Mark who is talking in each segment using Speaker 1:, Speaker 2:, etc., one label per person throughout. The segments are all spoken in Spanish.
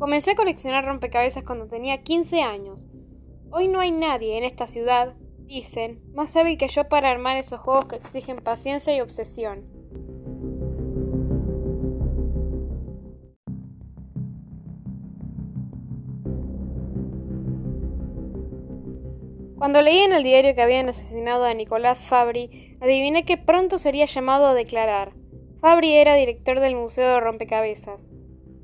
Speaker 1: Comencé a coleccionar rompecabezas cuando tenía 15 años. Hoy no hay nadie en esta ciudad, dicen, más hábil que yo para armar esos juegos que exigen paciencia y obsesión. Cuando leí en el diario que habían asesinado a Nicolás Fabri, adiviné que pronto sería llamado a declarar. Fabri era director del Museo de Rompecabezas.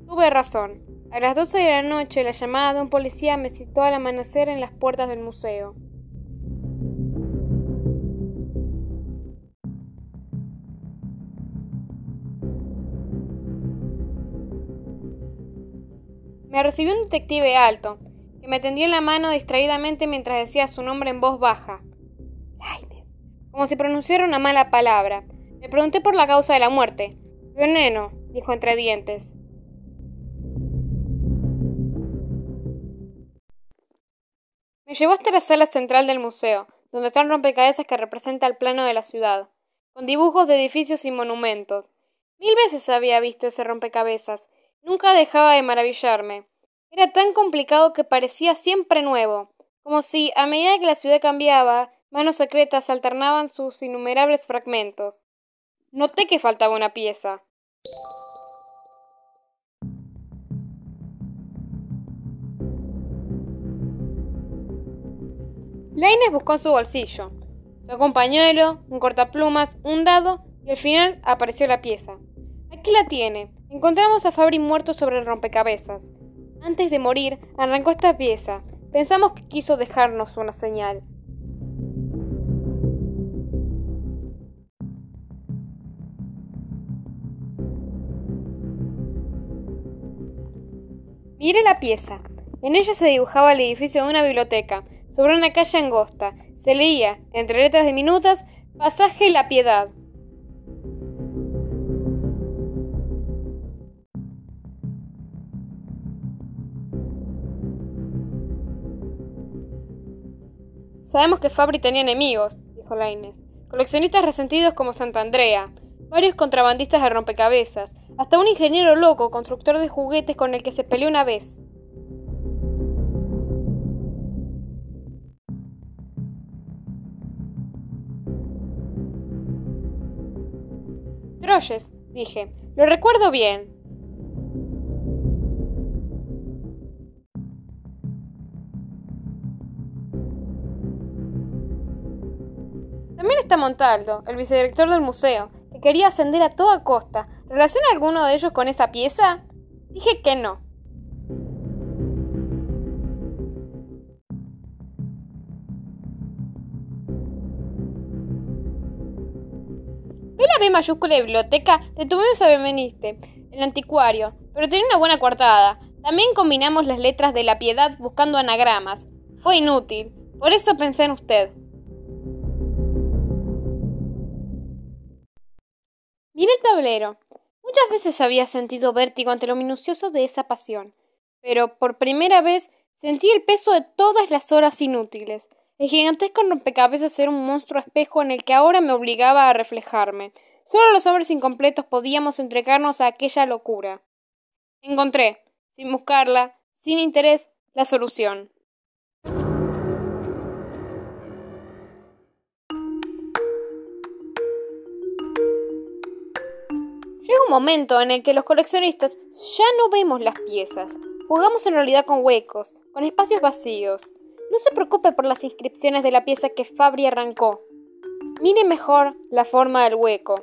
Speaker 1: Tuve razón. A las doce de la noche la llamada de un policía me citó al amanecer en las puertas del museo. Me recibió un detective alto, que me tendió la mano distraídamente mientras decía su nombre en voz baja. Laines. Como si pronunciara una mala palabra. Le pregunté por la causa de la muerte. Veneno, dijo entre dientes. Me llevó hasta la sala central del museo, donde están rompecabezas que representa el plano de la ciudad, con dibujos de edificios y monumentos. Mil veces había visto ese rompecabezas. Nunca dejaba de maravillarme. Era tan complicado que parecía siempre nuevo, como si, a medida que la ciudad cambiaba, manos secretas alternaban sus innumerables fragmentos. Noté que faltaba una pieza. Laines buscó en su bolsillo. Sacó un pañuelo, un cortaplumas, un dado y al final apareció la pieza. Aquí la tiene. Encontramos a Fabri muerto sobre el rompecabezas. Antes de morir, arrancó esta pieza. Pensamos que quiso dejarnos una señal. Miré la pieza. En ella se dibujaba el edificio de una biblioteca, sobre una calle angosta. Se leía, entre letras diminutas, Pasaje La Piedad. Sabemos que Fabri tenía enemigos, dijo Lainez. Coleccionistas resentidos como Santandrea, varios contrabandistas de rompecabezas, hasta un ingeniero loco, constructor de juguetes con el que se peleó una vez. Dije. Lo recuerdo bien. También está Montaldo, el vicedirector del museo, que quería ascender a toda costa. ¿Relaciona alguno de ellos con esa pieza? Dije que no. B mayúscula de biblioteca? Te tuvimos a Benveniste, el anticuario, pero tenía una buena coartada. También combinamos las letras de la piedad buscando anagramas. Fue inútil. Por eso pensé en usted. Miré el tablero. Muchas veces había sentido vértigo ante lo minucioso de esa pasión, pero por primera vez sentí el peso de todas las horas inútiles. El gigantesco rompecabezas era un monstruo espejo en el que ahora me obligaba a reflejarme. Solo los hombres incompletos podíamos entregarnos a aquella locura. Encontré, sin buscarla, sin interés, la solución. Llega un momento en el que los coleccionistas ya no vemos las piezas. Jugamos en realidad con huecos, con espacios vacíos. No se preocupe por las inscripciones de la pieza que Fabri arrancó. Mire mejor la forma del hueco.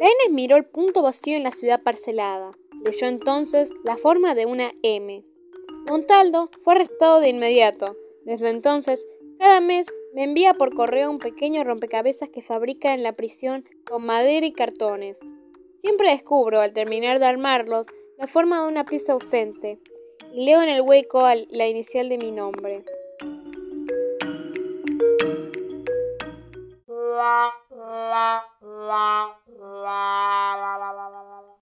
Speaker 1: Lainez miró el punto vacío en la ciudad parcelada. Leyó entonces la forma de una M. Montaldo fue arrestado de inmediato. Desde entonces, cada mes me envía por correo un pequeño rompecabezas que fabrica en la prisión con madera y cartones. Siempre descubro, al terminar de armarlos, la forma de una pieza ausente y leo en el hueco la inicial de mi nombre.